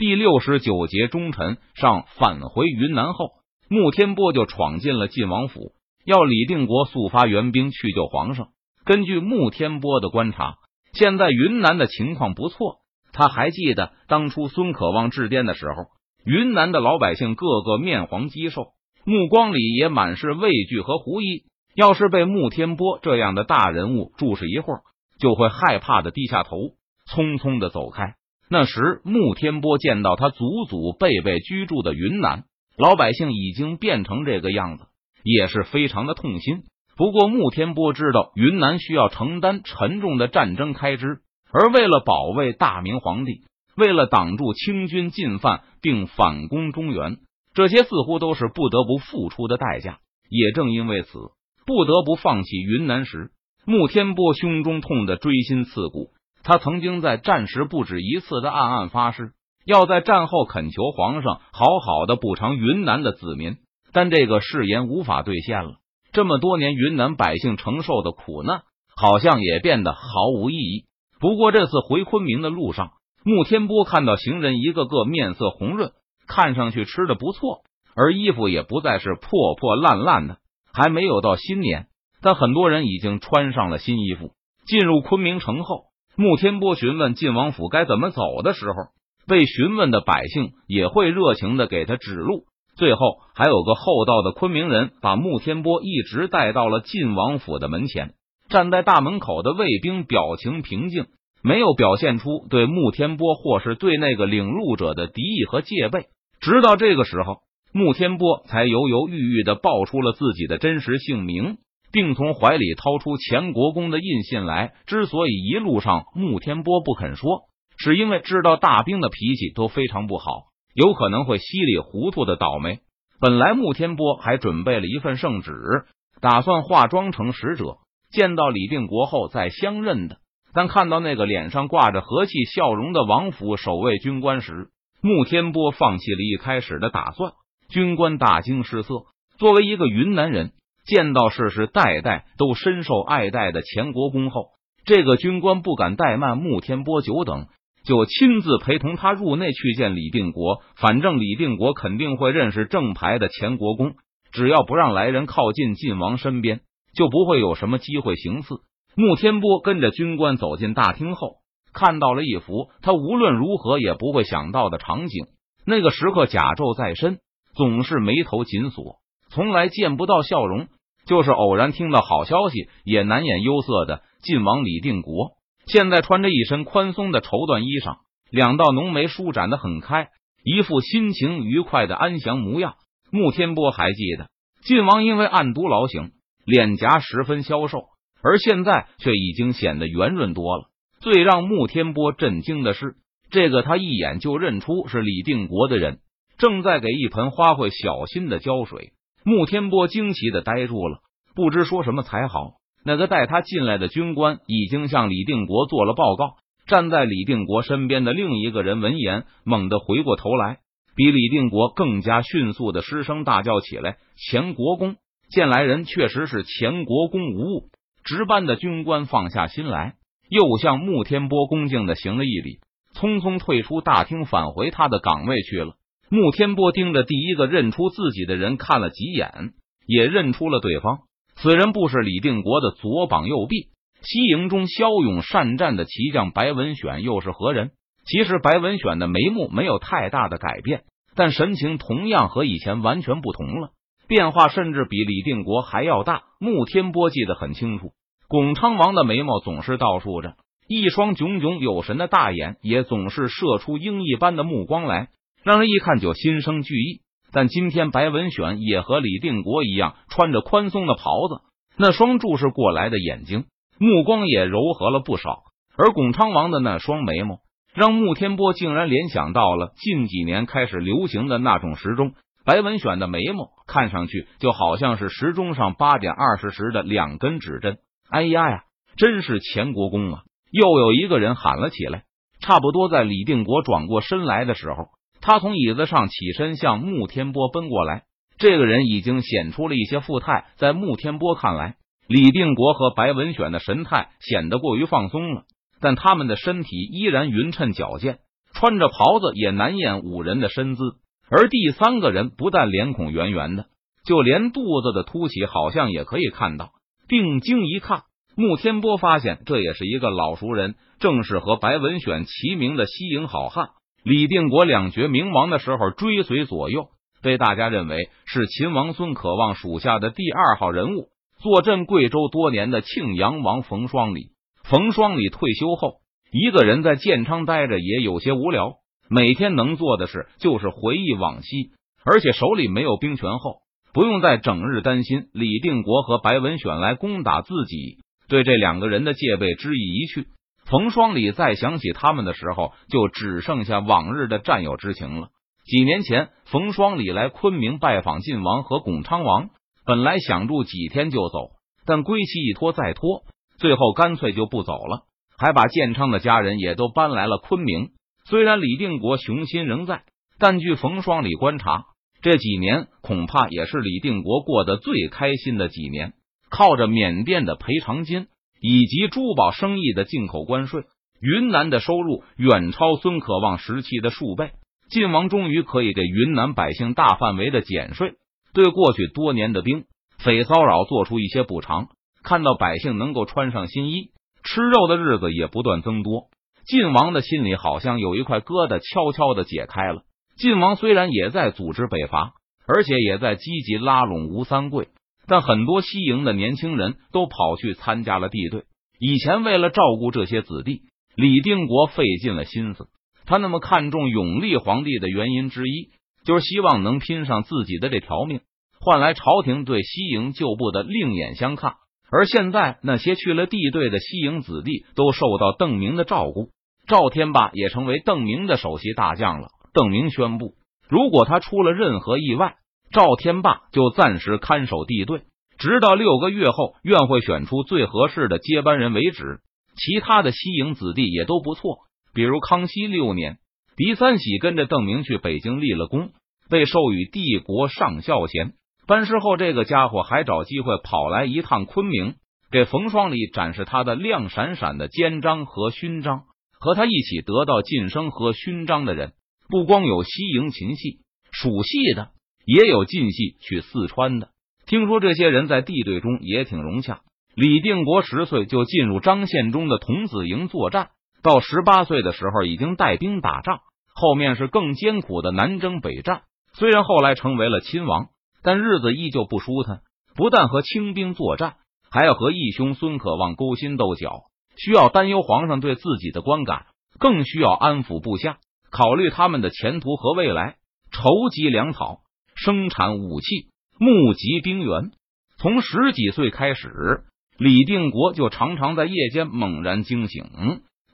第六十九节，忠臣上返回云南后，穆天波就闯进了晋王府，要李定国速发援兵去救皇上。根据穆天波的观察，现在云南的情况不错。他还记得当初孙可望致电的时候，云南的老百姓个个面黄肌瘦，目光里也满是畏惧和狐疑。要是被穆天波这样的大人物注视一会儿，就会害怕的低下头，匆匆的走开。那时，穆天波见到他祖祖辈辈居住的云南老百姓已经变成这个样子，也是非常的痛心。不过，穆天波知道云南需要承担沉重的战争开支，而为了保卫大明皇帝，为了挡住清军进犯并反攻中原，这些似乎都是不得不付出的代价。也正因为此。不得不放弃云南时，穆天波胸中痛得锥心刺骨。他曾经在战时不止一次的暗暗发誓，要在战后恳求皇上好好的补偿云南的子民，但这个誓言无法兑现了。这么多年，云南百姓承受的苦难好像也变得毫无意义。不过这次回昆明的路上，穆天波看到行人一个个面色红润，看上去吃的不错，而衣服也不再是破破烂烂的。还没有到新年，但很多人已经穿上了新衣服。进入昆明城后，穆天波询问晋王府该怎么走的时候，被询问的百姓也会热情的给他指路。最后，还有个厚道的昆明人把穆天波一直带到了晋王府的门前。站在大门口的卫兵表情平静，没有表现出对穆天波或是对那个领路者的敌意和戒备。直到这个时候。穆天波才犹犹豫豫的报出了自己的真实姓名，并从怀里掏出钱国公的印信来。之所以一路上穆天波不肯说，是因为知道大兵的脾气都非常不好，有可能会稀里糊涂的倒霉。本来穆天波还准备了一份圣旨，打算化妆成使者，见到李定国后再相认的。但看到那个脸上挂着和气笑容的王府守卫军官时，穆天波放弃了一开始的打算。军官大惊失色。作为一个云南人，见到世世代代都深受爱戴的钱国公后，这个军官不敢怠慢穆天波久等，就亲自陪同他入内去见李定国。反正李定国肯定会认识正牌的钱国公，只要不让来人靠近晋王身边，就不会有什么机会行刺。穆天波跟着军官走进大厅后，看到了一幅他无论如何也不会想到的场景：那个时刻甲胄在身。总是眉头紧锁，从来见不到笑容。就是偶然听到好消息，也难掩忧色的晋王李定国，现在穿着一身宽松的绸缎衣裳，两道浓眉舒展的很开，一副心情愉快的安详模样。穆天波还记得，晋王因为暗毒劳形，脸颊十分消瘦，而现在却已经显得圆润多了。最让穆天波震惊的是，这个他一眼就认出是李定国的人。正在给一盆花卉小心的浇水，穆天波惊奇的呆住了，不知说什么才好。那个带他进来的军官已经向李定国做了报告。站在李定国身边的另一个人闻言，猛地回过头来，比李定国更加迅速的失声大叫起来：“钱国公！”见来人确实是钱国公无误。值班的军官放下心来，又向穆天波恭敬的行了一礼，匆匆退出大厅，返回他的岗位去了。穆天波盯着第一个认出自己的人看了几眼，也认出了对方。此人不是李定国的左膀右臂，西营中骁勇善战的骑将白文选又是何人？其实白文选的眉目没有太大的改变，但神情同样和以前完全不同了，变化甚至比李定国还要大。穆天波记得很清楚，巩昌王的眉毛总是倒竖着，一双炯炯有神的大眼也总是射出鹰一般的目光来。让人一看就心生惧意，但今天白文选也和李定国一样穿着宽松的袍子，那双注视过来的眼睛目光也柔和了不少。而巩昌王的那双眉毛，让穆天波竟然联想到了近几年开始流行的那种时钟。白文选的眉毛看上去就好像是时钟上八点二十时的两根指针。哎呀呀，真是钱国公啊！又有一个人喊了起来。差不多在李定国转过身来的时候。他从椅子上起身，向穆天波奔过来。这个人已经显出了一些富态，在穆天波看来，李定国和白文选的神态显得过于放松了，但他们的身体依然匀称矫健，穿着袍子也难掩五人的身姿。而第三个人不但脸孔圆圆的，就连肚子的凸起好像也可以看到。定睛一看，穆天波发现这也是一个老熟人，正是和白文选齐名的西营好汉李定国。两绝明亡的时候追随左右，被大家认为是秦王孙可望属下的第二号人物。坐镇贵州多年的庆阳王冯双礼，冯双礼退休后，一个人在建昌待着也有些无聊，每天能做的事就是回忆往昔，而且手里没有兵权后。不用再整日担心李定国和白文选来攻打自己，对这两个人的戒备之意一去，冯双礼再想起他们的时候，就只剩下往日的战友之情了。几年前，冯双礼来昆明拜访晋王和巩昌王，本来想住几天就走，但归期一拖再拖，最后干脆就不走了，还把建昌的家人也都搬来了昆明。虽然李定国雄心仍在，但据冯双礼观察。这几年恐怕也是李定国过得最开心的几年，靠着缅甸的赔偿金以及珠宝生意的进口关税，云南的收入远超孙可望时期的数倍。晋王终于可以给云南百姓大范围的减税，对过去多年的兵匪骚扰做出一些补偿。看到百姓能够穿上新衣、吃肉的日子也不断增多，晋王的心里好像有一块疙瘩悄悄的解开了。晋王虽然也在组织北伐，而且也在积极拉拢吴三桂，但很多西营的年轻人都跑去参加了地队。以前为了照顾这些子弟，李定国费尽了心思。他那么看重永历皇帝的原因之一，就是希望能拼上自己的这条命，换来朝廷对西营旧部的另眼相看。而现在，那些去了地队的西营子弟都受到邓明的照顾，赵天霸也成为邓明的首席大将了。邓明宣布，如果他出了任何意外，赵天霸就暂时看守地队，直到六个月后院会选出最合适的接班人为止。其他的西营子弟也都不错，比如康熙六年，狄三喜跟着邓明去北京立了功，被授予帝国上校衔。班师后，这个家伙还找机会跑来一趟昆明，给冯双礼展示他的亮闪闪的肩章和勋章。和他一起得到晋升和勋章的人。不光有西营秦系、蜀系的，也有进系去四川的。听说这些人在地队中也挺融洽。李定国十岁就进入张献忠的童子营作战，到十八岁的时候已经带兵打仗。后面是更艰苦的南征北战。虽然后来成为了亲王，但日子依旧不舒坦。不但和清兵作战，还要和义兄孙可望勾心斗角，需要担忧皇上对自己的观感，更需要安抚部下。考虑他们的前途和未来，筹集粮草，生产武器，募集兵员。从十几岁开始，李定国就常常在夜间猛然惊醒，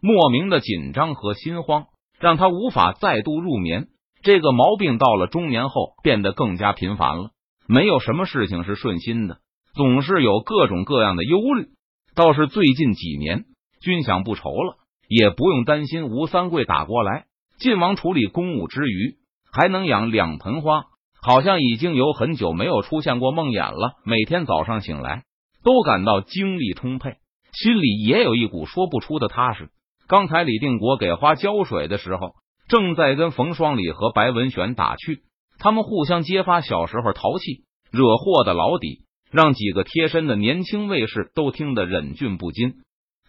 莫名的紧张和心慌让他无法再度入眠。这个毛病到了中年后变得更加频繁了。没有什么事情是顺心的，总是有各种各样的忧虑。倒是最近几年，军饷不愁了，也不用担心吴三桂打过来。晋王处理公务之余，还能养两盆花，好像已经有很久没有出现过梦魇了。每天早上醒来，都感到精力充沛，心里也有一股说不出的踏实。刚才李定国给花浇水的时候，正在跟冯双礼和白文选打趣，他们互相揭发小时候淘气惹祸的老底，让几个贴身的年轻卫士都听得忍俊不禁。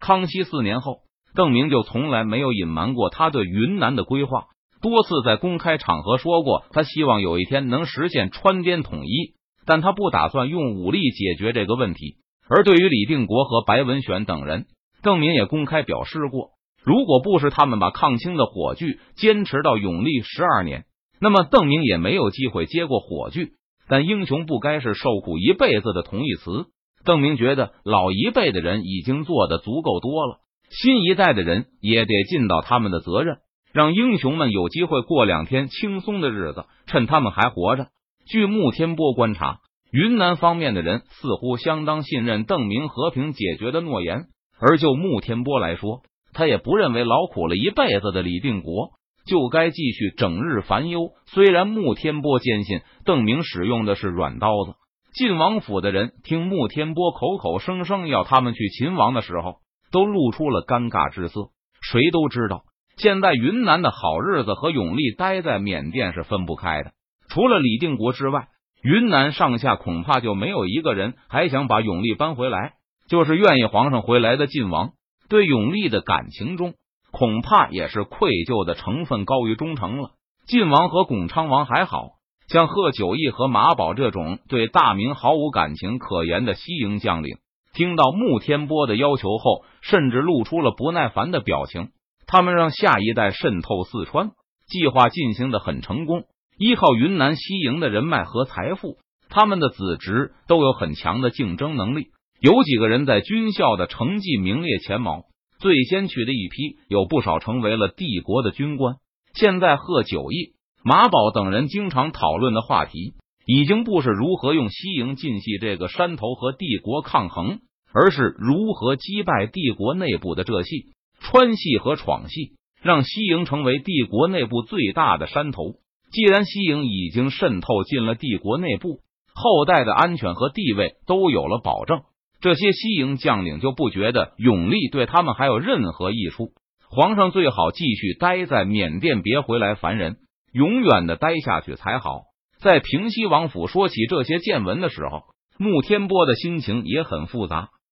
康熙四年后。邓明就从来没有隐瞒过他对云南的规划，多次在公开场合说过，他希望有一天能实现川滇统一，但他不打算用武力解决这个问题。而对于李定国和白文选等人，邓明也公开表示过，如果不是他们把抗清的火炬坚持到永历十二年，那么邓明也没有机会接过火炬。但英雄不该是受苦一辈子的同义词。邓明觉得老一辈的人已经做的足够多了。新一代的人也得尽到他们的责任，让英雄们有机会过两天轻松的日子，趁他们还活着。据穆天波观察，云南方面的人似乎相当信任邓明和平解决的诺言，而就穆天波来说，他也不认为劳苦了一辈子的李定国就该继续整日烦忧。虽然穆天波坚信邓明使用的是软刀子，晋王府的人听穆天波口口声声要他们去秦王的时候。都露出了尴尬之色。谁都知道，现在云南的好日子和永历待在缅甸是分不开的。除了李定国之外，云南上下恐怕就没有一个人还想把永历搬回来。就是愿意皇上回来的晋王，对永历的感情中，恐怕也是愧疚的成分高于忠诚了。晋王和巩昌王还好像贺九义和马宝这种对大明毫无感情可言的西营将领。听到穆天波的要求后，甚至露出了不耐烦的表情。他们让下一代渗透四川，计划进行的很成功。依靠云南西营的人脉和财富，他们的子侄都有很强的竞争能力。有几个人在军校的成绩名列前茅，最先去的一批有不少成为了帝国的军官。现在贺九义、马宝等人经常讨论的话题。已经不是如何用西营进系这个山头和帝国抗衡，而是如何击败帝国内部的这系、川系和闯系，让西营成为帝国内部最大的山头。既然西营已经渗透进了帝国内部，后代的安全和地位都有了保证，这些西营将领就不觉得永历对他们还有任何益处。皇上最好继续待在缅甸，别回来烦人，永远的待下去才好。在平西王府说起这些见闻的时候，穆天波的心情也很复杂。